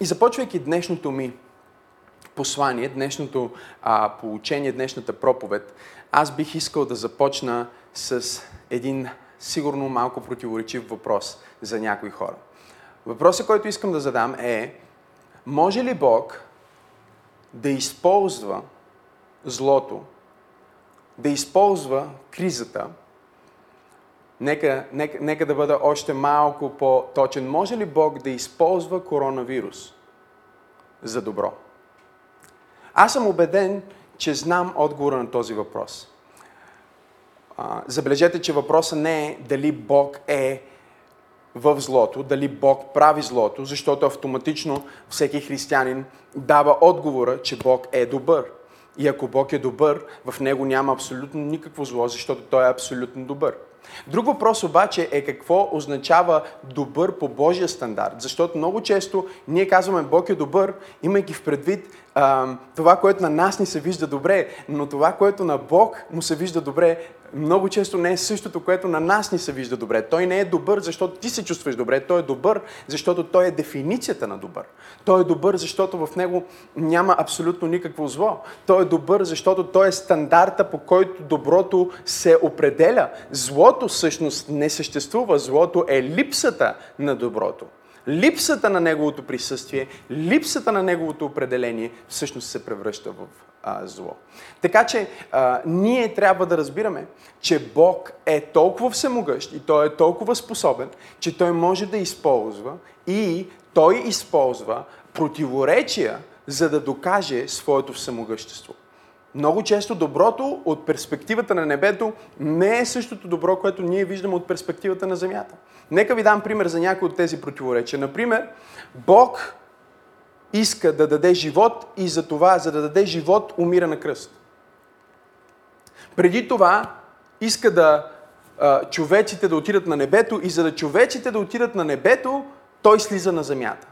И започвайки днешното ми послание, днешното а, получение, днешната проповед, аз бих искал да започна с един сигурно малко противоречив въпрос за някои хора. Въпросът, който искам да задам е, може ли Бог да използва злото, да използва кризата, нека, нека, нека да бъда още малко по-точен, може ли Бог да използва коронавирус за добро? Аз съм убеден, че знам отговора на този въпрос. Забележете, че въпросът не е дали Бог е в злото, дали Бог прави злото, защото автоматично всеки християнин дава отговора, че Бог е добър. И ако Бог е добър, в него няма абсолютно никакво зло, защото Той е абсолютно добър. Друг въпрос обаче е какво означава добър по Божия стандарт. Защото много често ние казваме Бог е добър, имайки в предвид това, което на нас ни се вижда добре, но това, което на Бог му се вижда добре, много често не е същото, което на нас ни се вижда добре. Той не е добър, защото ти се чувстваш добре. Той е добър, защото той е дефиницията на добър. Той е добър, защото в него няма абсолютно никакво зло. Той е добър, защото той е стандарта, по който доброто се определя. Злото всъщност не съществува. Злото е липсата на доброто. Липсата на неговото присъствие, липсата на неговото определение всъщност се превръща в а, зло. Така че а, ние трябва да разбираме, че Бог е толкова всемогъщ и Той е толкова способен, че Той може да използва и Той използва противоречия, за да докаже своето всемогъщество. Много често доброто от перспективата на небето не е същото добро, което ние виждаме от перспективата на земята. Нека ви дам пример за някои от тези противоречия. Например, Бог иска да даде живот и за това, за да даде живот, умира на кръст. Преди това иска да а, човеците да отидат на небето и за да човеците да отидат на небето, той слиза на земята.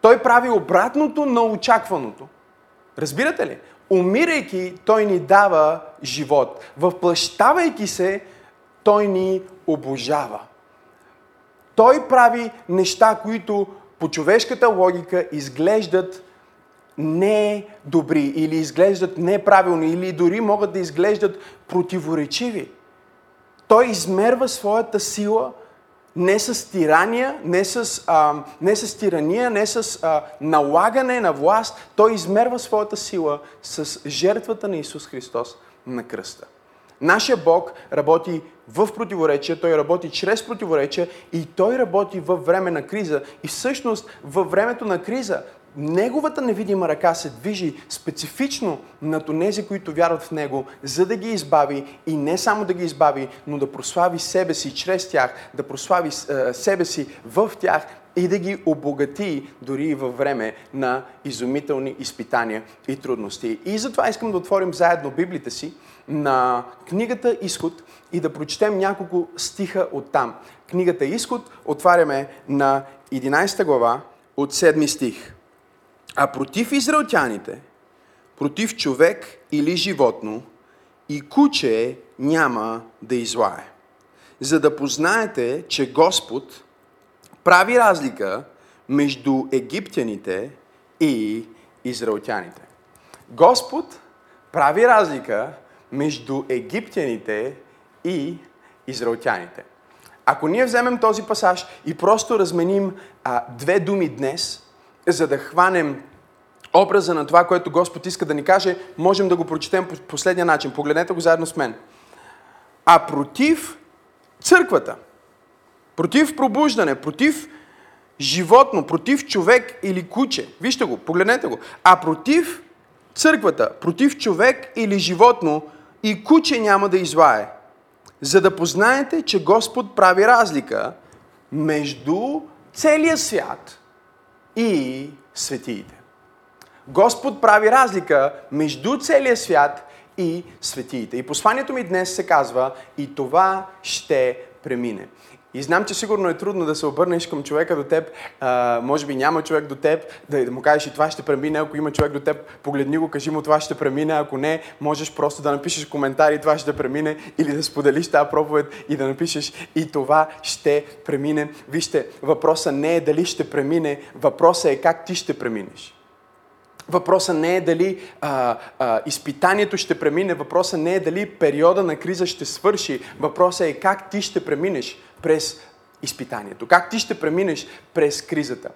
Той прави обратното на очакваното. Разбирате ли? Умирайки, той ни дава живот. Въплащавайки се, той ни обожава. Той прави неща, които по човешката логика изглеждат не добри или изглеждат неправилни или дори могат да изглеждат противоречиви. Той измерва своята сила не с тирания, не с, а, не с тирания, не с а, налагане на власт. Той измерва своята сила с жертвата на Исус Христос на кръста. Нашия Бог работи в противоречие, Той работи чрез противоречие и Той работи във време на криза. И всъщност във времето на криза Неговата невидима ръка се движи специфично на онези, които вярват в Него, за да ги избави и не само да ги избави, но да прослави себе си чрез тях, да прослави е, себе си в тях и да ги обогати дори и във време на изумителни изпитания и трудности. И затова искам да отворим заедно Библията си на книгата Изход и да прочетем няколко стиха от там. Книгата Изход отваряме на 11 глава от 7 стих. А против израелтяните, против човек или животно и куче няма да излае. За да познаете, че Господ прави разлика между египтяните и израелтяните. Господ прави разлика между египтяните и израелтяните. Ако ние вземем този пасаж и просто разменим а, две думи днес, за да хванем образа на това, което Господ иска да ни каже, можем да го прочетем по последния начин. Погледнете го заедно с мен. А против църквата, против пробуждане, против животно, против човек или куче, вижте го, погледнете го, а против църквата, против човек или животно и куче няма да излае. За да познаете, че Господ прави разлика между целия свят и светиите. Господ прави разлика между целия свят и светиите. И посланието ми днес се казва и това ще премине. И знам, че сигурно е трудно да се обърнеш към човека до теб. А, може би няма човек до теб, да, да му кажеш и това ще премине. Ако има човек до теб, погледни го, кажи му това ще премине. Ако не, можеш просто да напишеш коментари, това ще премине. Или да споделиш тази проповед и да напишеш и това ще премине. Вижте, въпросът не е дали ще премине, въпросът е как ти ще преминеш. Въпросът не е дали а, а, изпитанието ще премине, въпросът не е дали периода на криза ще свърши, въпросът е как ти ще преминеш през изпитанието, как ти ще преминеш през кризата.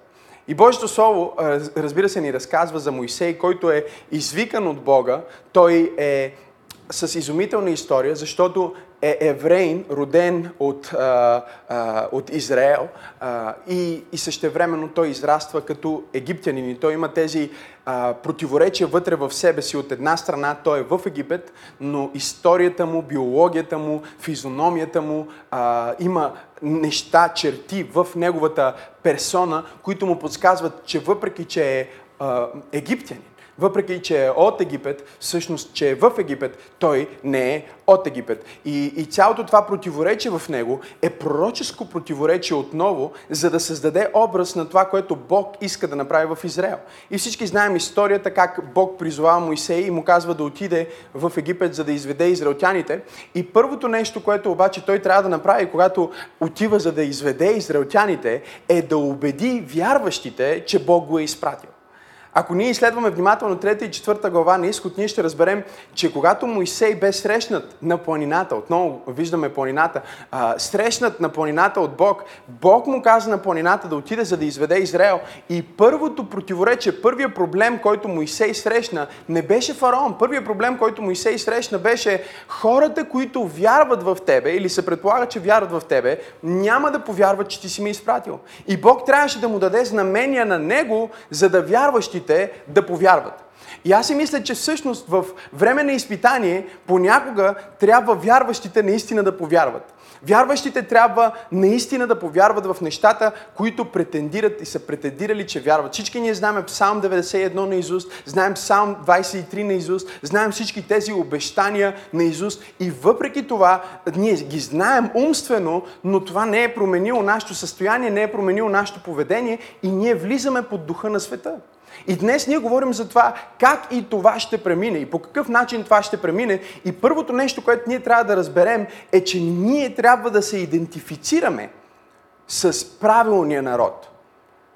И Божието Слово, разбира се, ни разказва за Моисей, който е извикан от Бога. Той е с изумителна история, защото е евреин, роден от, а, а, от Израел а, и, и същевременно той израства като египтянин. И той има тези а, противоречия вътре в себе си. От една страна той е в Египет, но историята му, биологията му, физиономията му а, има неща, черти в неговата персона, които му подсказват, че въпреки, че е а, египтянин, въпреки че е от Египет, всъщност, че е в Египет, той не е от Египет. И, и цялото това противоречие в него е пророческо противоречие отново, за да създаде образ на това, което Бог иска да направи в Израел. И всички знаем историята как Бог призовава Моисей и му казва да отиде в Египет, за да изведе израелтяните. И първото нещо, което обаче той трябва да направи, когато отива за да изведе израелтяните, е да убеди вярващите, че Бог го е изпратил. Ако ние изследваме внимателно трета и четвърта глава на изход, ние ще разберем, че когато Моисей бе срещнат на планината, отново виждаме планината, а, срещнат на планината от Бог, Бог му каза на планината да отиде за да изведе Израел. И първото противоречие, първият проблем, който Моисей срещна, не беше фараон. Първият проблем, който Моисей срещна, беше хората, които вярват в тебе или се предполага, че вярват в тебе, няма да повярват, че ти си ме изпратил. И Бог трябваше да му даде знамения на него, за да вярващите вярващите да повярват. И аз си мисля, че всъщност в време на изпитание понякога трябва вярващите наистина да повярват. Вярващите трябва наистина да повярват в нещата, които претендират и са претендирали, че вярват. Всички ние знаем Псалм 91 на Изус, знаем Псалм 23 на Изус, знаем всички тези обещания на Изус и въпреки това ние ги знаем умствено, но това не е променило нашето състояние, не е променило нашето поведение и ние влизаме под духа на света. И днес ние говорим за това как и това ще премине и по какъв начин това ще премине. И първото нещо, което ние трябва да разберем е, че ние трябва да се идентифицираме с правилния народ.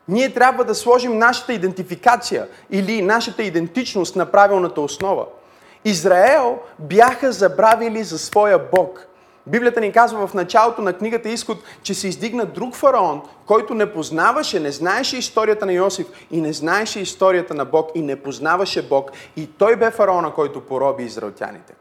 Ние трябва да сложим нашата идентификация или нашата идентичност на правилната основа. Израел бяха забравили за своя Бог – Библията ни казва в началото на книгата Изход, че се издигна друг фараон, който не познаваше, не знаеше историята на Йосиф и не знаеше историята на Бог и не познаваше Бог. И той бе фараона, който пороби израелтяните.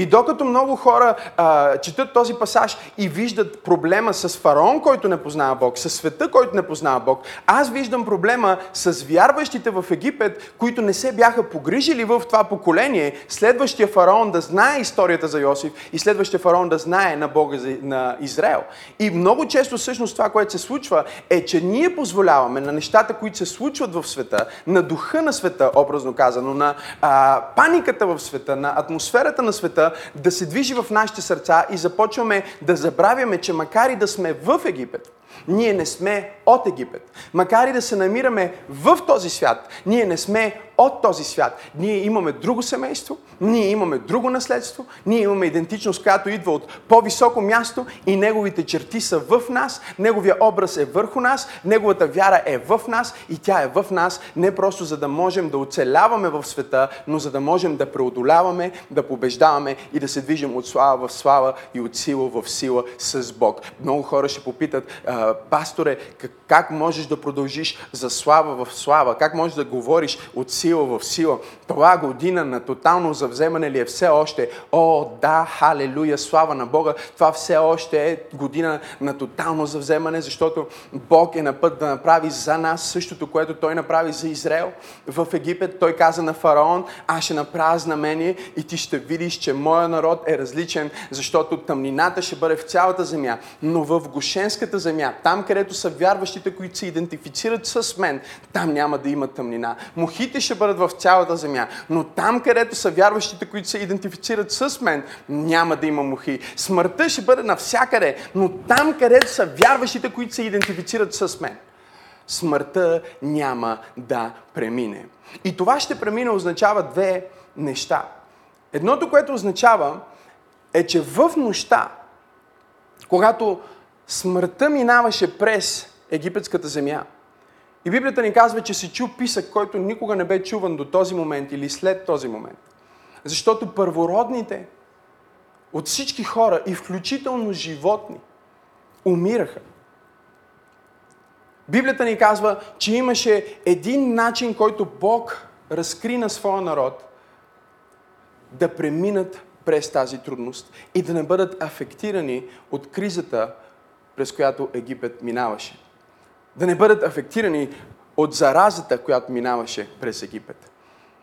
И докато много хора а, четат този пасаж и виждат проблема с фараон, който не познава Бог, с света, който не познава Бог, аз виждам проблема с вярващите в Египет, които не се бяха погрижили в това поколение, следващия фараон да знае историята за Йосиф и следващия фараон да знае на Бога на Израел. И много често всъщност това, което се случва, е, че ние позволяваме на нещата, които се случват в света, на духа на света, образно казано, на а, паниката в света, на атмосферата на света, да се движи в нашите сърца и започваме да забравяме, че макар и да сме в Египет, ние не сме от Египет. Макар и да се намираме в този свят, ние не сме от този свят. Ние имаме друго семейство, ние имаме друго наследство, ние имаме идентичност, която идва от по-високо място и неговите черти са в нас, неговия образ е върху нас, неговата вяра е в нас и тя е в нас не просто за да можем да оцеляваме в света, но за да можем да преодоляваме, да побеждаваме и да се движим от слава в слава и от сила в сила с Бог. Много хора ще попитат, пасторе, как можеш да продължиш за слава в слава? Как можеш да говориш от сила в сила? Това година на тотално завземане ли е все още? О, да, халелуя, слава на Бога. Това все още е година на тотално завземане, защото Бог е на път да направи за нас същото, което Той направи за Израел. В Египет Той каза на фараон, аз ще направя знамение и ти ще видиш, че моя народ е различен, защото тъмнината ще бъде в цялата земя, но в Гошенската земя. Там, където са вярващите, които се идентифицират с мен, там няма да има тъмнина. Мухите ще бъдат в цялата земя, но там, където са вярващите, които се идентифицират с мен, няма да има мухи. Смъртта ще бъде навсякъде, но там, където са вярващите, които се идентифицират с мен, смъртта няма да премине. И това ще премине означава две неща. Едното, което означава, е, че в нощта, когато смъртта минаваше през египетската земя, и Библията ни казва, че се чу писък, който никога не бе чуван до този момент или след този момент. Защото първородните от всички хора и включително животни умираха. Библията ни казва, че имаше един начин, който Бог разкри на своя народ да преминат през тази трудност и да не бъдат афектирани от кризата, през която Египет минаваше. Да не бъдат афектирани от заразата, която минаваше през Египет.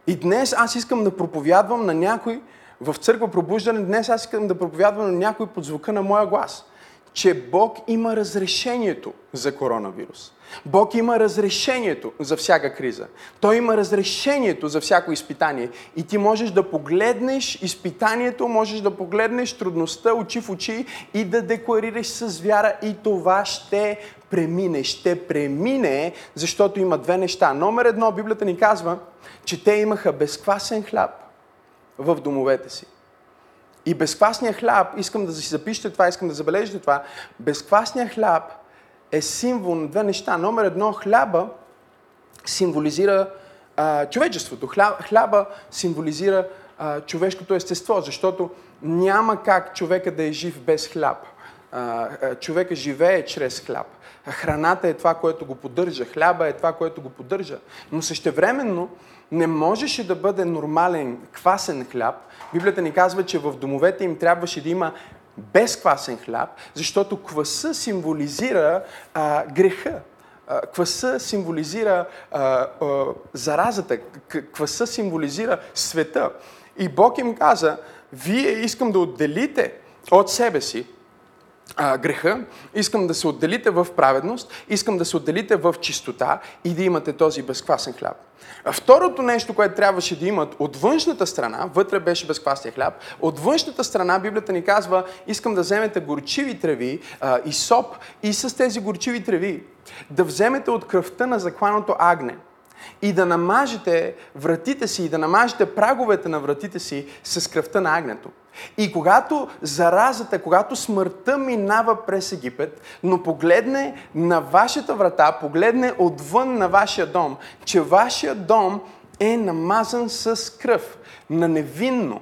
И днес аз искам да проповядвам на някой в църква пробуждане, днес аз искам да проповядвам на някой под звука на моя глас, че Бог има разрешението за коронавирус. Бог има разрешението за всяка криза. Той има разрешението за всяко изпитание. И ти можеш да погледнеш изпитанието, можеш да погледнеш трудността очи в очи и да декларираш с вяра и това ще премине. Ще премине, защото има две неща. Номер едно, Библията ни казва, че те имаха безквасен хляб в домовете си. И безквасния хляб, искам да си запишете това, искам да забележите това, безквасния хляб е символ на две неща. Номер едно, хляба символизира а, човечеството. Хля, хляба символизира а, човешкото естество, защото няма как човека да е жив без хляб. А, човека живее чрез хляб. Храната е това, което го поддържа. Хляба е това, което го поддържа. Но същевременно не можеше да бъде нормален квасен хляб. Библията ни казва, че в домовете им трябваше да има безквасен хляб, защото кваса символизира а, греха. Кваса символизира а, а, заразата. Кваса символизира света. И Бог им каза, вие искам да отделите от себе си а, греха, искам да се отделите в праведност, искам да се отделите в чистота и да имате този безквасен хляб. Второто нещо, което трябваше да имат от външната страна, вътре беше безквасния хляб, от външната страна Библията ни казва, искам да вземете горчиви треви а, и соп и с тези горчиви треви да вземете от кръвта на закланото агне и да намажете вратите си и да намажете праговете на вратите си с кръвта на агнето. И когато заразата, когато смъртта минава през Египет, но погледне на вашата врата, погледне отвън на вашия дом, че вашия дом е намазан с кръв на невинно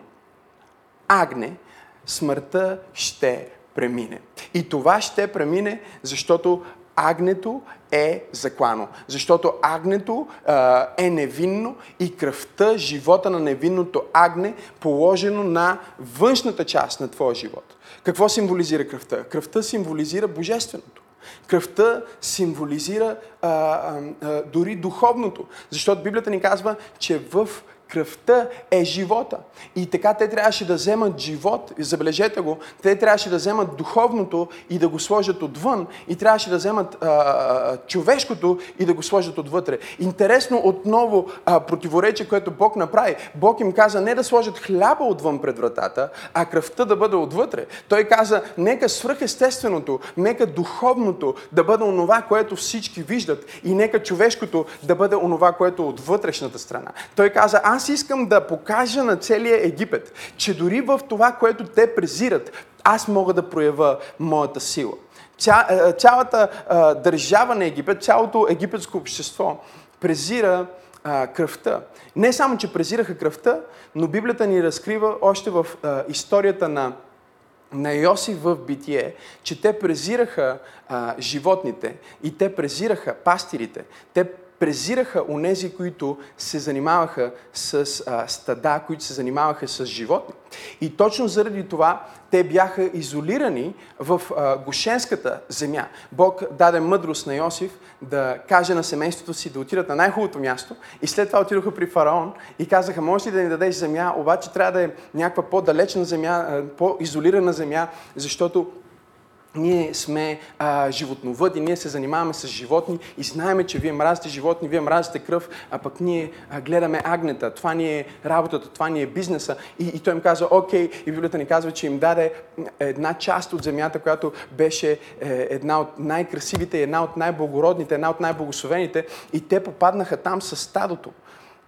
агне, смъртта ще премине. И това ще премине, защото агнето е заклано. Защото агнето а, е невинно и кръвта, живота на невинното агне, положено на външната част на твоя живот. Какво символизира кръвта? Кръвта символизира божественото. Кръвта символизира а, а, а, дори духовното. Защото Библията ни казва, че в кръвта е живота. И така те трябваше да вземат живот, забележете го, те трябваше да вземат духовното и да го сложат отвън, и трябваше да вземат а, човешкото и да го сложат отвътре. Интересно отново а, противоречие, което Бог направи. Бог им каза не да сложат хляба отвън пред вратата, а кръвта да бъде отвътре. Той каза, нека свръхестественото, нека духовното да бъде онова, което всички виждат, и нека човешкото да бъде онова, което е от вътрешната страна. Той каза, аз искам да покажа на целия Египет, че дори в това, което те презират, аз мога да проява моята сила. Ця, е, цялата а, държава на Египет, цялото египетско общество презира а, кръвта. Не само, че презираха кръвта, но Библията ни разкрива още в а, историята на на Йосиф в битие, че те презираха а, животните и те презираха пастирите. Те презираха онези, които се занимаваха с а, стада, които се занимаваха с животни. И точно заради това те бяха изолирани в а, Гошенската земя. Бог даде мъдрост на Йосиф да каже на семейството си да отидат на най-хубавото място и след това отидоха при фараон и казаха, може ли да ни дадеш земя, обаче трябва да е някаква по-далечна земя, по-изолирана земя, защото ние сме а, животновъди, ние се занимаваме с животни и знаеме, че вие мразите животни, вие мразите кръв, а пък ние а, гледаме агнета. Това ни е работата, това ни е бизнеса. И, и той им казва, окей, и Библията ни казва, че им даде една част от земята, която беше е, една от най-красивите, една от най-благородните, една от най-благословените и те попаднаха там с стадото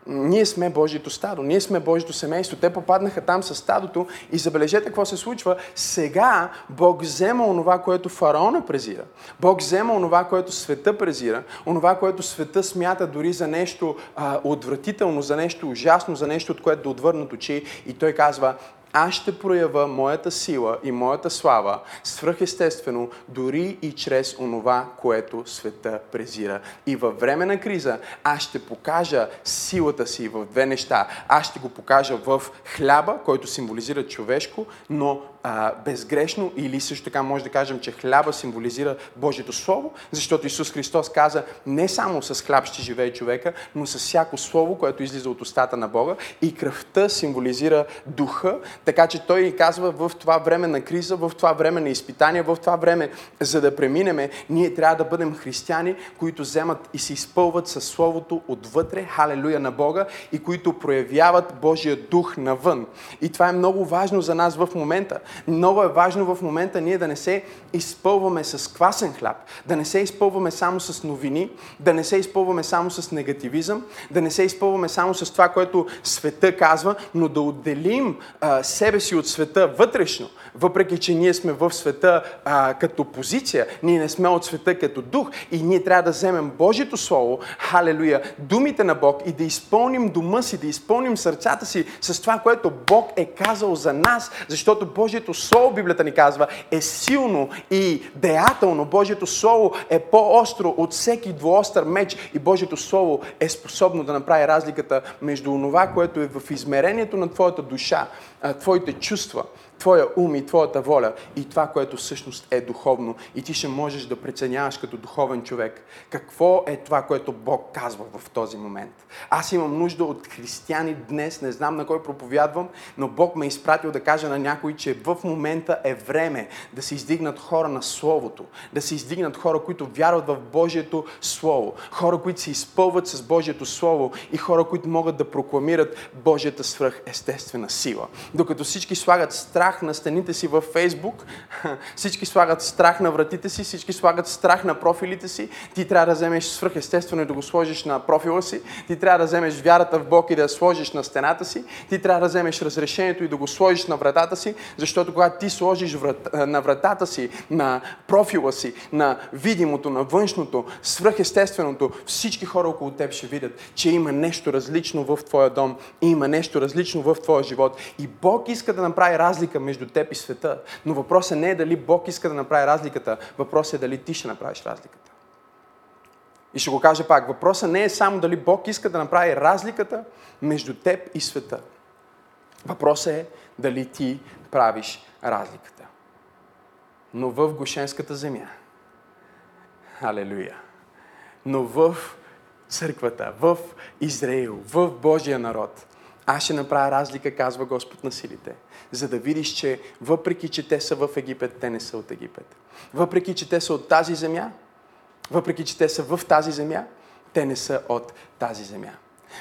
ние сме Божието стадо, ние сме Божието семейство. Те попаднаха там с стадото и забележете какво се случва. Сега Бог взема онова, което фараона презира. Бог взема онова, което света презира, онова, което света смята дори за нещо а, отвратително, за нещо ужасно, за нещо, от което да отвърнат очи. И той казва, аз ще проява моята сила и моята слава свръхестествено, дори и чрез онова, което света презира. И във време на криза аз ще покажа силата си в две неща. Аз ще го покажа в хляба, който символизира човешко, но а, безгрешно или също така може да кажем, че хляба символизира Божието Слово, защото Исус Христос каза не само с хляб ще живее човека, но с всяко Слово, което излиза от устата на Бога и кръвта символизира духа, така че Той казва в това време на криза, в това време на изпитание, в това време за да преминеме, ние трябва да бъдем християни, които вземат и се изпълват със Словото отвътре, халелуя на Бога и които проявяват Божия дух навън. И това е много важно за нас в момента. Много е важно в момента ние да не се изпълваме с квасен хляб, да не се изпълваме само с новини, да не се изпълваме само с негативизъм, да не се изпълваме само с това, което света казва, но да отделим а, себе си от света вътрешно, въпреки че ние сме в света а, като позиция, ние не сме от света като дух и ние трябва да вземем Божието Слово, халелуя, думите на Бог и да изпълним дома си, да изпълним сърцата си с това, което Бог е казал за нас, защото Божието Слово, Библията ни казва, е силно и деятелно. Божието Слово е по-остро от всеки двуостър меч и Божието Слово е способно да направи разликата между това, което е в измерението на твоята душа, твоите чувства твоя ум и твоята воля и това, което всъщност е духовно. И ти ще можеш да преценяваш като духовен човек какво е това, което Бог казва в този момент. Аз имам нужда от християни днес, не знам на кой проповядвам, но Бог ме е изпратил да кажа на някой, че в момента е време да се издигнат хора на Словото, да се издигнат хора, които вярват в Божието Слово, хора, които се изпълват с Божието Слово и хора, които могат да прокламират Божията свръхестествена сила. Докато всички слагат страх страх на стените си във Фейсбук, всички слагат страх на вратите си, всички слагат страх на профилите си. Ти трябва да вземеш свръхестествено и да го сложиш на профила си. Ти трябва да вземеш вярата в Бог и да я сложиш на стената си. Ти трябва да вземеш разрешението и да го сложиш на вратата си, защото когато ти сложиш врат, на вратата си, на профила си, на видимото, на външното, свръхестественото, всички хора около теб ще видят, че има нещо различно в твоя дом, има нещо различно в твоя живот. И Бог иска да направи разлика разлика между теб и света. Но въпросът не е дали Бог иска да направи разликата, въпросът е дали ти ще направиш разликата. И ще го кажа пак. Въпросът не е само дали Бог иска да направи разликата между теб и света. Въпросът е дали ти правиш разликата. Но в Гошенската земя. Алелуя. Но в църквата, в Израил, в Божия народ. Аз ще направя разлика, казва Господ на силите за да видиш, че въпреки, че те са в Египет, те не са от Египет. Въпреки, че те са от тази земя, въпреки, че те са в тази земя, те не са от тази земя.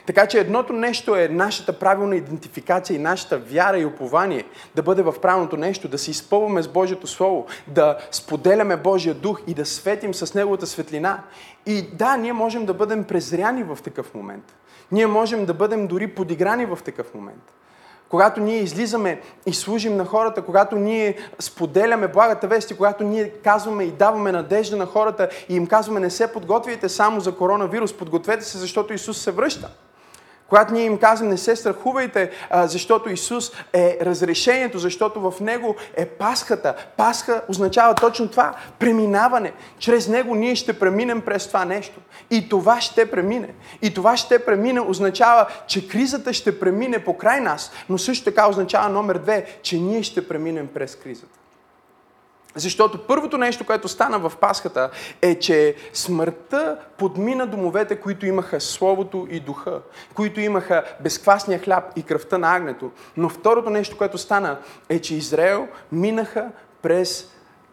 Така че едното нещо е нашата правилна идентификация и нашата вяра и упование да бъде в правилното нещо, да се изпълваме с Божието Слово, да споделяме Божия дух и да светим с Неговата светлина. И да, ние можем да бъдем презряни в такъв момент. Ние можем да бъдем дори подиграни в такъв момент когато ние излизаме и служим на хората, когато ние споделяме благата вест и когато ние казваме и даваме надежда на хората и им казваме не се подготвяйте само за коронавирус, подгответе се, защото Исус се връща. Когато ние им казваме, не се страхувайте, защото Исус е разрешението, защото в Него е Пасхата. Пасха означава точно това преминаване. Чрез Него ние ще преминем през това нещо. И това ще премине. И това ще премине означава, че кризата ще премине по край нас, но също така означава номер две, че ние ще преминем през кризата. Защото първото нещо, което стана в Пасхата е, че смъртта подмина домовете, които имаха Словото и Духа, които имаха безквасния хляб и кръвта на агнето. Но второто нещо, което стана е, че Израел минаха през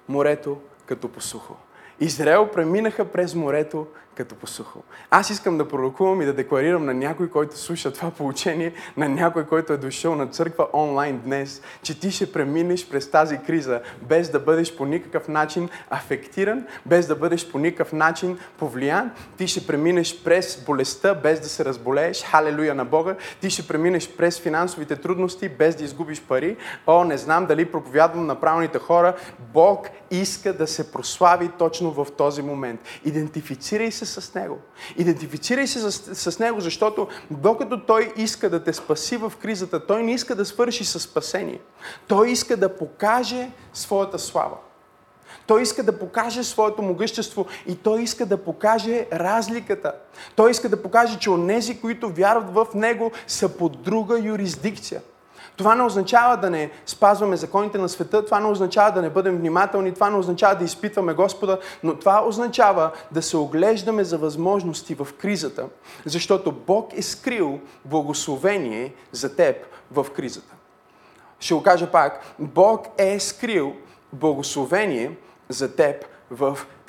морето като посухо. Израел преминаха през морето като посухо. Аз искам да пророкувам и да декларирам на някой, който слуша това получение, на някой, който е дошъл на църква онлайн днес, че ти ще преминеш през тази криза, без да бъдеш по никакъв начин афектиран, без да бъдеш по никакъв начин повлиян. Ти ще преминеш през болестта, без да се разболееш. Халелуя на Бога. Ти ще преминеш през финансовите трудности, без да изгубиш пари. О, не знам дали проповядвам на правилните хора. Бог иска да се прослави точно в този момент. Идентифицирай се с Него. Идентифицирай се с, с Него, защото докато Той иска да те спаси в кризата, Той не иска да свърши с спасение. Той иска да покаже своята слава. Той иска да покаже своето могъщество и той иска да покаже разликата. Той иска да покаже, че онези, които вярват в Него, са под друга юрисдикция. Това не означава да не спазваме законите на света, това не означава да не бъдем внимателни, това не означава да изпитваме Господа, но това означава да се оглеждаме за възможности в кризата, защото Бог е скрил благословение за теб в кризата. Ще го кажа пак. Бог е скрил благословение за теб в кризата.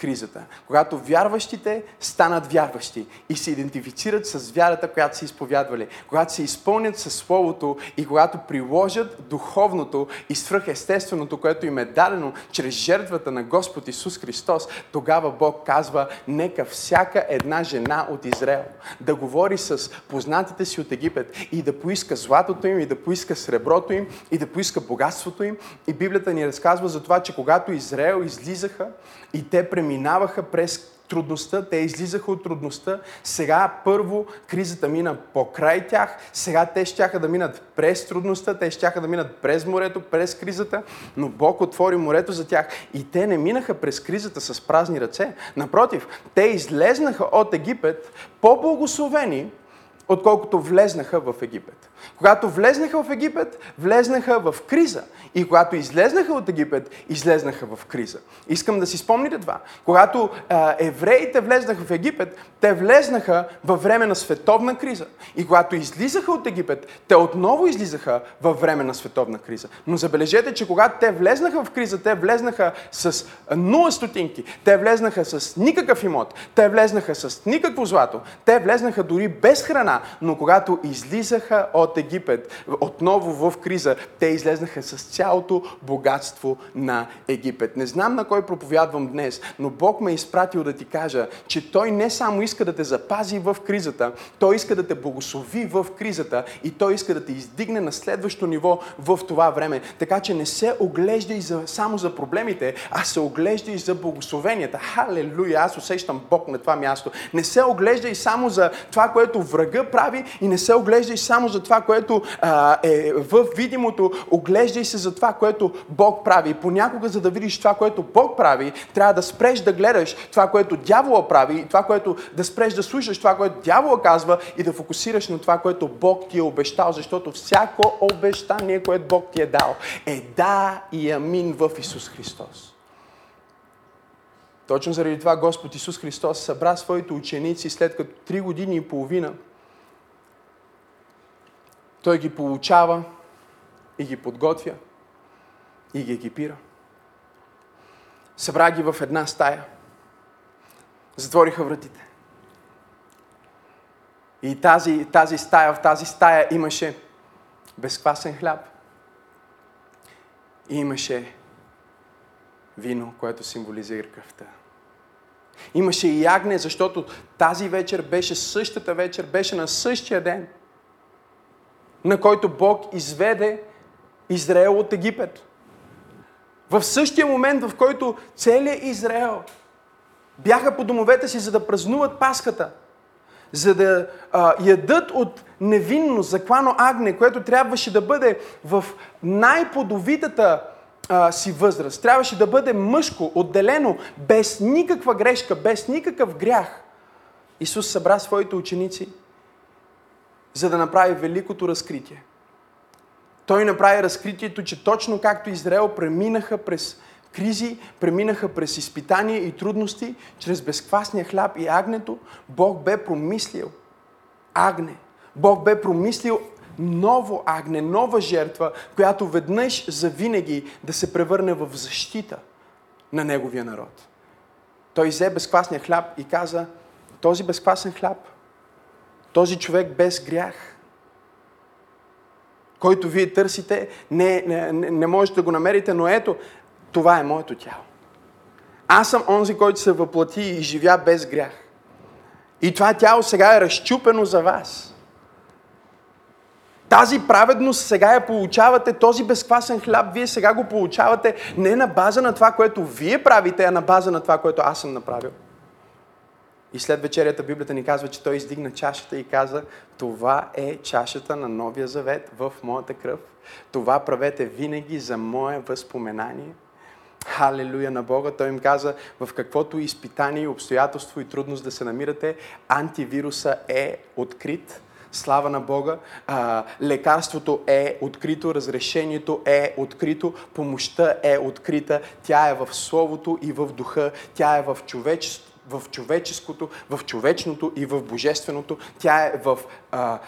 Когато вярващите станат вярващи и се идентифицират с вярата, която са изповядвали, когато се изпълнят със Словото и когато приложат духовното и свръхестественото, което им е дадено чрез жертвата на Господ Исус Христос, тогава Бог казва, нека всяка една жена от Израел да говори с познатите си от Египет и да поиска златото им, и да поиска среброто им, и да поиска богатството им. И Библията ни разказва за това, че когато Израел излизаха и те преминаваха през трудността, те излизаха от трудността. Сега първо кризата мина покрай тях, сега те щяха да минат през трудността, те щяха да минат през морето, през кризата, но Бог отвори морето за тях и те не минаха през кризата с празни ръце. Напротив, те излезнаха от Египет по-благословени, отколкото влезнаха в Египет. Когато влезнаха в Египет, влезнаха в криза. И когато излезнаха от Египет, излезнаха в криза. Искам да си спомните това. Когато а, евреите влезнаха в Египет, те влезнаха във време на световна криза. И когато излизаха от Египет, те отново излизаха във време на световна криза. Но забележете, че когато те влезнаха в криза, те влезнаха с нула стотинки, те влезнаха с никакъв имот, те влезнаха с никакво злато, те влезнаха дори без храна, но когато излизаха от Египет, отново в криза, те излезнаха с цялото богатство на Египет. Не знам на кой проповядвам днес, но Бог ме е изпратил да ти кажа, че Той не само иска да те запази в кризата, Той иска да те благослови в кризата и Той иска да те издигне на следващо ниво в това време. Така че не се оглеждай за, само за проблемите, а се оглеждай за благословенията. Халелуя! Аз усещам Бог на това място. Не се оглеждай само за това, което врага прави и не се оглеждай само за това, което а, е в видимото. Оглеждай се за това, което Бог прави. Понякога, за да видиш това, което Бог прави, трябва да спреш да гледаш това, което дявола прави, и това, което да спреш да слушаш това, което дявола казва и да фокусираш на това, което Бог ти е обещал, защото всяко обещание, което Бог ти е дал, е да и амин в Исус Христос. Точно заради това Господ Исус Христос събра своите ученици след като три години и половина той ги получава и ги подготвя и ги екипира. Събра ги в една стая. Затвориха вратите. И тази, тази стая, в тази стая имаше безквасен хляб. И имаше вино, което символизира кръвта. Имаше и ягне, защото тази вечер беше същата вечер, беше на същия ден, на който Бог изведе Израел от Египет. В същия момент, в който целият Израел бяха по домовете си, за да празнуват Пасхата, за да а, ядат от невинно заклано агне, което трябваше да бъде в най-плодовитата а, си възраст. Трябваше да бъде мъжко, отделено, без никаква грешка, без никакъв грях. Исус събра своите ученици, за да направи великото разкритие – той направи разкритието, че точно както Израел преминаха през кризи, преминаха през изпитания и трудности, чрез безквасния хляб и агнето, Бог бе промислил агне. Бог бе промислил ново агне, нова жертва, която веднъж за винаги да се превърне в защита на неговия народ. Той взе безквасния хляб и каза, този безквасен хляб, този човек без грях, който вие търсите, не, не, не можете да го намерите, но ето, това е моето тяло. Аз съм онзи, който се въплати и живя без грях. И това тяло сега е разчупено за вас. Тази праведност сега я получавате, този безквасен хляб, вие сега го получавате не на база на това, което вие правите, а на база на това, което аз съм направил. И след вечерята Библията ни казва, че той издигна чашата и каза, това е чашата на Новия Завет в моята кръв. Това правете винаги за мое възпоменание. Халелуя на Бога. Той им каза, в каквото изпитание, обстоятелство и трудност да се намирате, антивируса е открит. Слава на Бога. А, лекарството е открито, разрешението е открито, помощта е открита. Тя е в Словото и в Духа. Тя е в човечеството в човеческото, в човечното и в божественото. Тя е в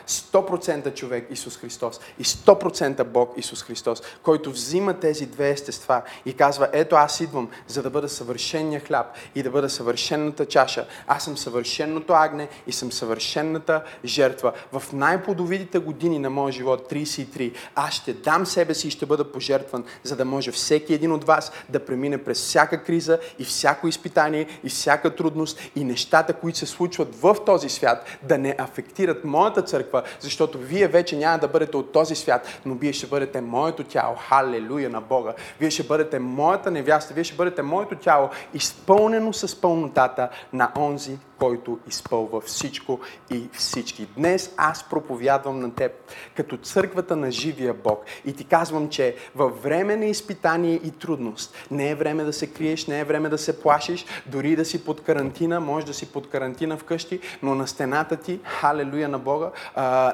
100% човек Исус Христос и 100% Бог Исус Христос, който взима тези две естества и казва, ето аз идвам, за да бъда съвършения хляб и да бъда съвършенната чаша. Аз съм съвършенното агне и съм съвършенната жертва. В най-плодовитите години на моя живот, 33, аз ще дам себе си и ще бъда пожертван, за да може всеки един от вас да премине през всяка криза и всяко изпитание и всяка трудност и нещата, които се случват в този свят, да не афектират моята църква, защото вие вече няма да бъдете от този свят, но вие ще бъдете моето тяло. Халелуя на Бога. Вие ще бъдете моята невяста, вие ще бъдете моето тяло, изпълнено с пълнотата на онзи, който изпълва всичко и всички. Днес аз проповядвам на теб като църквата на живия Бог и ти казвам, че във време на изпитание и трудност не е време да се криеш, не е време да се плашиш, дори да си под карантина, може да си под карантина вкъщи, но на стената ти, халелуя на Бога,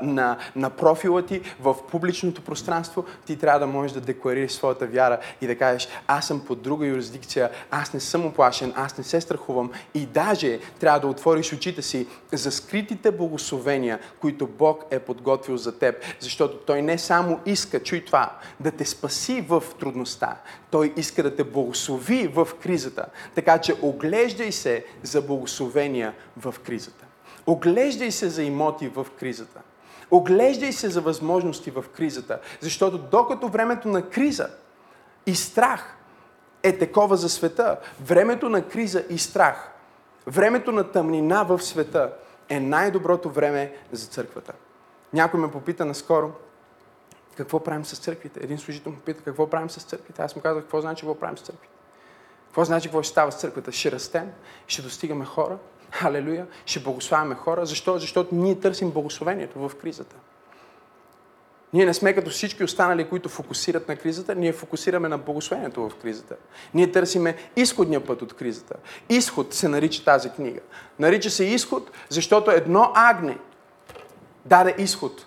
на, на профила ти, в публичното пространство, ти трябва да можеш да декларираш своята вяра и да кажеш, аз съм под друга юрисдикция, аз не съм оплашен, аз не се страхувам и даже трябва да отвориш очите си за скритите благословения, които Бог е подготвил за теб. Защото Той не само иска, чуй това, да те спаси в трудността, Той иска да те благослови в кризата. Така че оглеждай се за благословения в кризата. Оглеждай се за имоти в кризата. Оглеждай се за възможности в кризата. Защото докато времето на криза и страх е такова за света, времето на криза и страх Времето на тъмнина в света е най-доброто време за църквата. Някой ме попита наскоро, какво правим с църквите? Един служител ме попита, какво правим с църквите? Аз му казах, какво значи какво правим с църквите? Какво значи какво ще става с църквата? Ще растем, ще достигаме хора, халелуя, ще благославяме хора. Защо? Защото ние търсим благословението в кризата. Ние не сме като всички останали, които фокусират на кризата, ние фокусираме на благословението в кризата. Ние търсиме изходния път от кризата. Изход се нарича тази книга. Нарича се изход, защото едно агне даде изход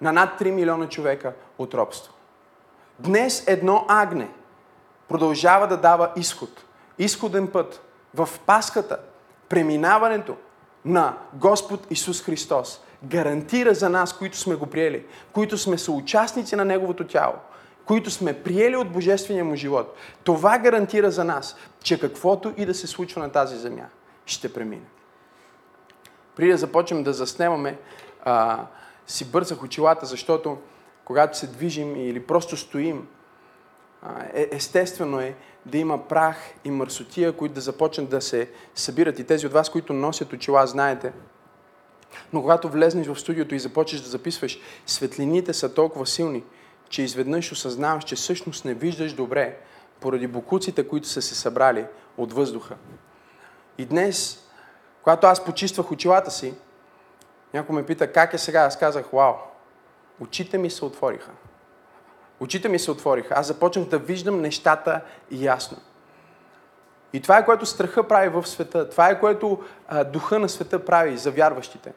на над 3 милиона човека от робство. Днес едно агне продължава да дава изход. Изходен път в паската, преминаването на Господ Исус Христос гарантира за нас, които сме го приели, които сме съучастници на Неговото тяло, които сме приели от Божествения му живот. Това гарантира за нас, че каквото и да се случва на тази земя, ще премине. Преди да започнем да заснемаме, а, си бързах очилата, защото когато се движим или просто стоим, е, естествено е да има прах и мърсотия, които да започнат да се събират. И тези от вас, които носят очила, знаете, но когато влезнеш в студиото и започнеш да записваш, светлините са толкова силни, че изведнъж осъзнаваш, че всъщност не виждаш добре, поради бокуците, които са се събрали от въздуха. И днес, когато аз почиствах очилата си, някой ме пита как е сега, аз казах, вау, очите ми се отвориха. Очите ми се отвориха. Аз започнах да виждам нещата ясно. И това е което страха прави в света. Това е което а, духа на света прави за вярващите.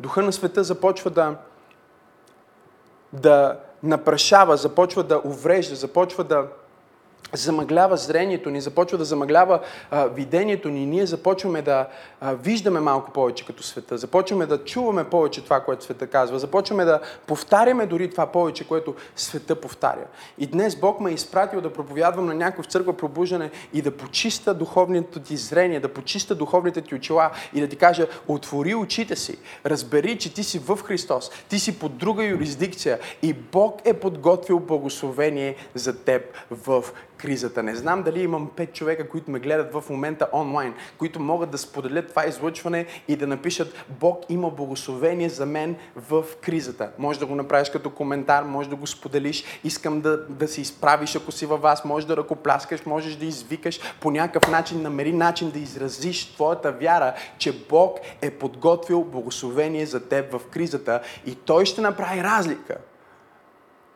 Духа на света започва да, да напрашава, започва да уврежда, започва да замъглява зрението ни, започва да замъглява а, видението ни. Ние започваме да а, виждаме малко повече като света, започваме да чуваме повече това, което света казва, започваме да повтаряме дори това повече, което света повтаря. И днес Бог ме е изпратил да проповядвам на някой в църква пробуждане и да почиста духовното ти зрение, да почиста духовните ти очила и да ти кажа, отвори очите си, разбери, че ти си в Христос, ти си под друга юрисдикция и Бог е подготвил благословение за теб в кризата. Не знам дали имам пет човека, които ме гледат в момента онлайн, които могат да споделят това излъчване и да напишат Бог има благословение за мен в кризата. Може да го направиш като коментар, може да го споделиш. Искам да, да се изправиш, ако си във вас, може да ръкопляскаш, можеш да извикаш. По някакъв начин намери начин да изразиш твоята вяра, че Бог е подготвил благословение за теб в кризата и Той ще направи разлика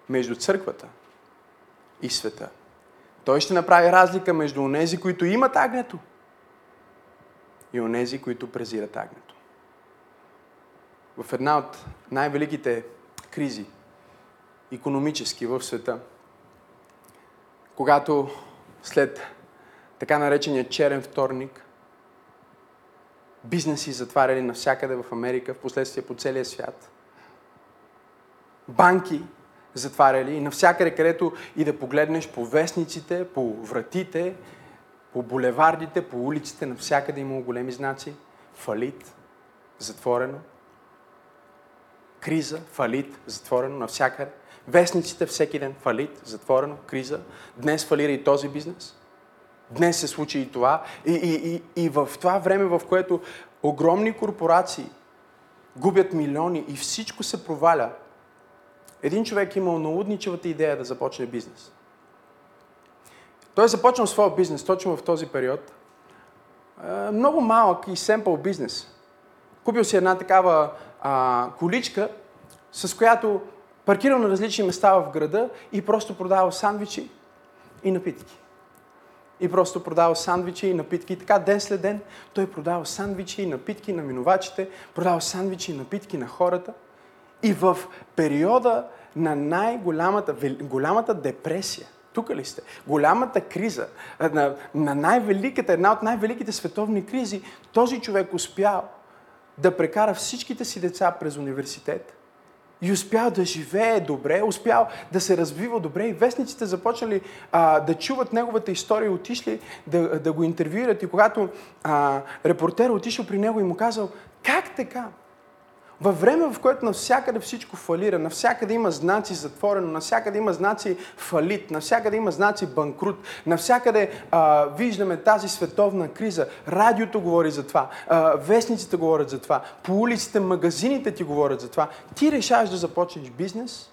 между църквата и света. Той ще направи разлика между онези, които имат агнето и онези, които презират агнето. В една от най-великите кризи, економически в света, когато след така наречения черен вторник, бизнеси затваряли навсякъде в Америка, в последствие по целия свят, банки затваряли и навсякъде, където и да погледнеш по вестниците, по вратите, по булевардите, по улиците, навсякъде имало големи знаци. Фалит, затворено. Криза, фалит, затворено навсякъде. Вестниците всеки ден, фалит, затворено, криза. Днес фалира и този бизнес. Днес се случи и това. И, и, и, и в това време, в което огромни корпорации губят милиони и всичко се проваля, един човек имал налудничевата идея да започне бизнес. Той е започнал своя бизнес точно в този период. Много малък и семпъл бизнес. Купил си една такава а, количка, с която паркирал на различни места в града и просто продавал сандвичи и напитки. И просто продавал сандвичи и напитки. И така ден след ден той продавал сандвичи и напитки на минувачите, продавал сандвичи и напитки на хората – и в периода на най-голямата голямата депресия, тук ли сте? Голямата криза, на, на най-великата, една от най-великите световни кризи, този човек успял да прекара всичките си деца през университет и успял да живее добре, успял да се развива добре и вестниците започнали а, да чуват неговата история, отишли да, да го интервюират и когато а, репортер отишъл при него и му казал, как така? Във време, в което навсякъде всичко фалира, навсякъде има знаци затворено, навсякъде има знаци фалит, навсякъде има знаци банкрут, навсякъде а, виждаме тази световна криза. Радиото говори за това, а, вестниците говорят за това, по улиците, магазините ти говорят за това. Ти решаваш да започнеш бизнес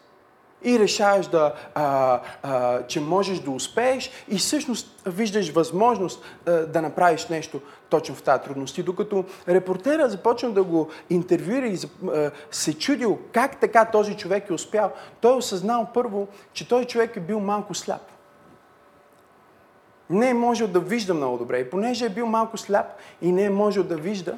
и решаваш да, а, а, че можеш да успееш и всъщност виждаш възможност а, да направиш нещо точно в тази трудност. И докато репортера започна да го интервюира и а, се чудил как така този човек е успял, той е осъзнал първо, че този човек е бил малко сляп. Не е можел да вижда много добре. И понеже е бил малко сляп и не е можел да вижда,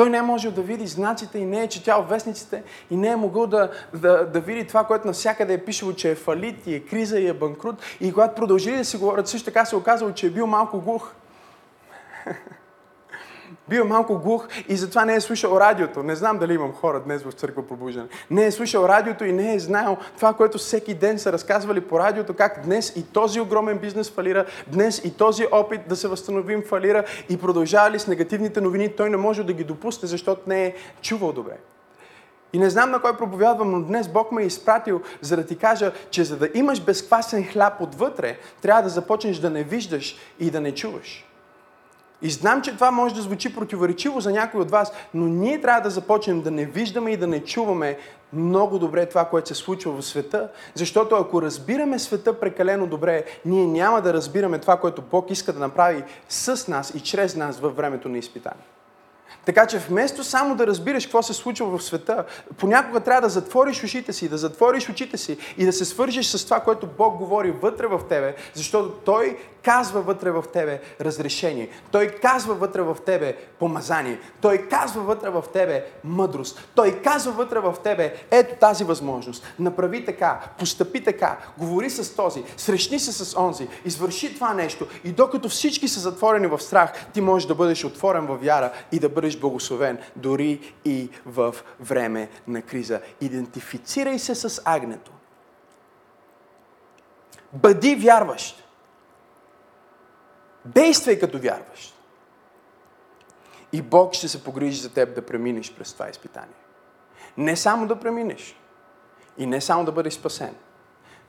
той не е можел да види знаците и не е четял вестниците и не е могъл да, да, да види това, което навсякъде е пишело, че е фалит и е криза и е банкрут. И когато продължили да си говорят, също така се оказало, че е бил малко глух. Бил малко глух и затова не е слушал радиото. Не знам дали имам хора днес в църква пробуждане. Не е слушал радиото и не е знаел това, което всеки ден са разказвали по радиото, как днес и този огромен бизнес фалира, днес и този опит да се възстановим фалира и продължава ли с негативните новини, той не може да ги допусне, защото не е чувал добре. И не знам на кой проповядвам, но днес Бог ме е изпратил, за да ти кажа, че за да имаш безквасен хляб отвътре, трябва да започнеш да не виждаш и да не чуваш. И знам, че това може да звучи противоречиво за някой от вас, но ние трябва да започнем да не виждаме и да не чуваме много добре това, което се случва в света, защото ако разбираме света прекалено добре, ние няма да разбираме това, което Бог иска да направи с нас и чрез нас във времето на изпитание. Така че вместо само да разбираш какво се случва в света, понякога трябва да затвориш ушите си, да затвориш очите си и да се свържиш с това, което Бог говори вътре в тебе, защото Той казва вътре в тебе разрешение. Той казва вътре в тебе помазание. Той казва вътре в тебе мъдрост. Той казва вътре в тебе ето тази възможност. Направи така, постъпи така, говори с този, срещни се с онзи, извърши това нещо и докато всички са затворени в страх, ти можеш да бъдеш отворен в вяра и да бъдеш благословен дори и в време на криза. Идентифицирай се с агнето. Бъди вярващ. Действай като вярващ. И Бог ще се погрижи за теб да преминеш през това изпитание. Не само да преминеш и не само да бъдеш спасен,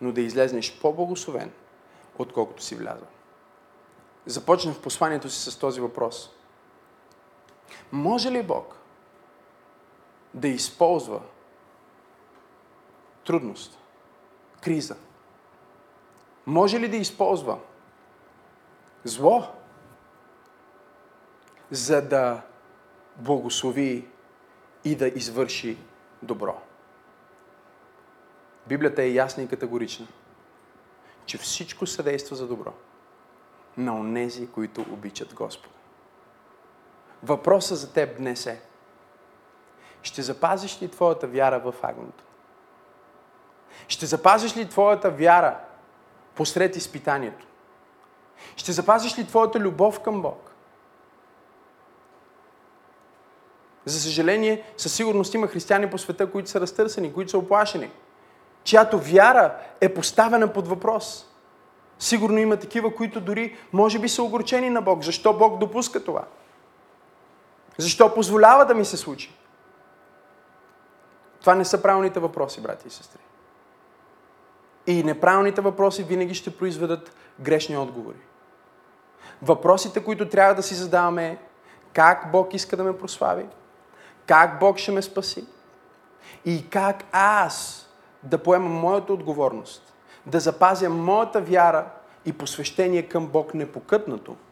но да излезнеш по-благословен, отколкото си влязъл. Започнах посланието си с този въпрос. Може ли Бог да използва трудност, криза? Може ли да използва зло, за да благослови и да извърши добро? Библията е ясна и категорична, че всичко съдейства за добро на онези, които обичат Господа. Въпросът за теб днес е, ще запазиш ли твоята вяра в агнето? Ще запазиш ли твоята вяра посред изпитанието? Ще запазиш ли твоята любов към Бог? За съжаление, със сигурност има християни по света, които са разтърсени, които са оплашени, чиято вяра е поставена под въпрос. Сигурно има такива, които дори може би са огорчени на Бог. Защо Бог допуска това? Защо позволява да ми се случи? Това не са правилните въпроси, брати и сестри. И неправилните въпроси винаги ще произведат грешни отговори. Въпросите, които трябва да си задаваме е как Бог иска да ме прослави, как Бог ще ме спаси и как аз да поемам моята отговорност, да запазя моята вяра и посвещение към Бог непокътнато –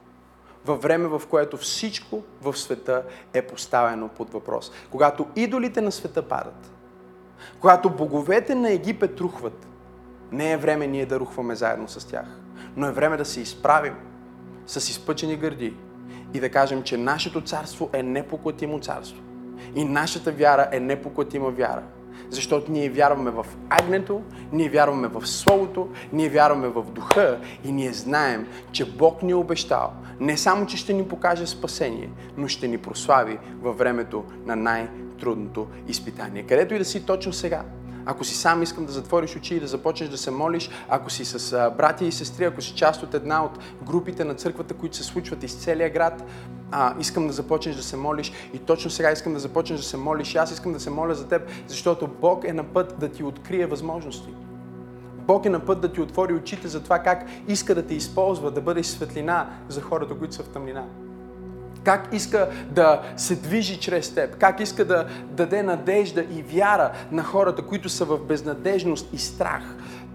във време, в което всичко в света е поставено под въпрос. Когато идолите на света падат, когато боговете на Египет рухват, не е време ние да рухваме заедно с тях, но е време да се изправим с изпъчени гърди и да кажем, че нашето царство е непоклатимо царство. И нашата вяра е непоклатима вяра. Защото ние вярваме в агнето, ние вярваме в Словото, ние вярваме в Духа и ние знаем, че Бог ни е обещал не само, че ще ни покаже спасение, но ще ни прослави във времето на най-трудното изпитание. Където и да си точно сега. Ако си сам искам да затвориш очи и да започнеш да се молиш, ако си с братя и сестри, ако си част от една от групите на църквата, които се случват из целия град, а, искам да започнеш да се молиш и точно сега искам да започнеш да се молиш. И аз искам да се моля за теб, защото Бог е на път да ти открие възможности. Бог е на път да ти отвори очите за това как иска да те използва, да бъдеш светлина за хората, които са в тъмнина. Как иска да се движи чрез теб, как иска да даде надежда и вяра на хората, които са в безнадежност и страх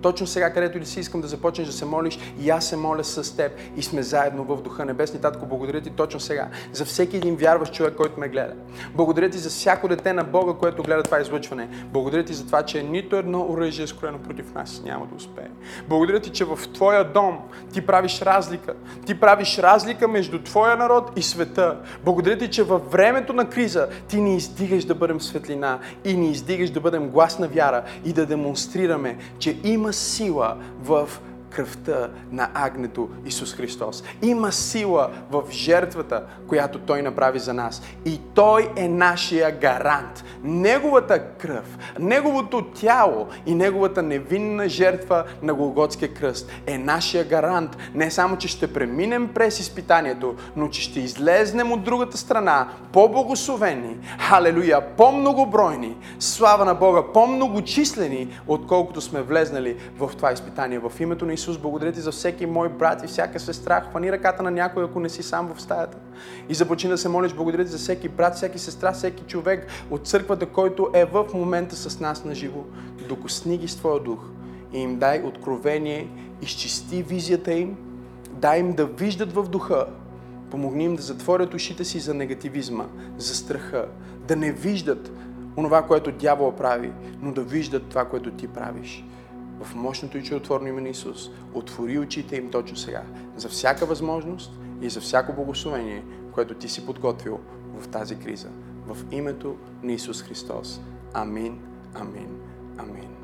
точно сега, където ли си искам да започнеш да се молиш и аз се моля с теб и сме заедно в Духа Небесни. Татко, благодаря ти точно сега за всеки един вярващ човек, който ме гледа. Благодаря ти за всяко дете на Бога, което гледа това излъчване. Благодаря ти за това, че нито едно оръжие скроено против нас няма да успее. Благодаря ти, че в Твоя дом ти правиш разлика. Ти правиш разлика между Твоя народ и света. Благодаря ти, че във времето на криза ти ни издигаш да бъдем светлина и ни издигаш да бъдем глас на вяра и да демонстрираме, че има сила в кръвта на агнето Исус Христос. Има сила в жертвата, която Той направи за нас. И Той е нашия гарант. Неговата кръв, Неговото тяло и Неговата невинна жертва на Голготския кръст е нашия гарант. Не само, че ще преминем през изпитанието, но че ще излезнем от другата страна по-благословени, халелуя, по-многобройни, слава на Бога, по-многочислени, отколкото сме влезнали в това изпитание. В името на Исус Исус, благодаря ти за всеки мой брат и всяка сестра. Хвани ръката на някой, ако не си сам в стаята. И започни да се молиш. Благодаря ти за всеки брат, всеки сестра, всеки човек от църквата, който е в момента с нас на живо. Докосни ги с Твоя дух и им дай откровение, изчисти визията им, дай им да виждат в духа Помогни им да затворят ушите си за негативизма, за страха, да не виждат онова, което дявола прави, но да виждат това, което ти правиш. В мощното и чудотворно име на Исус, отвори очите им точно сега, за всяка възможност и за всяко благословение, което ти си подготвил в тази криза. В името на Исус Христос. Амин, амин, амин.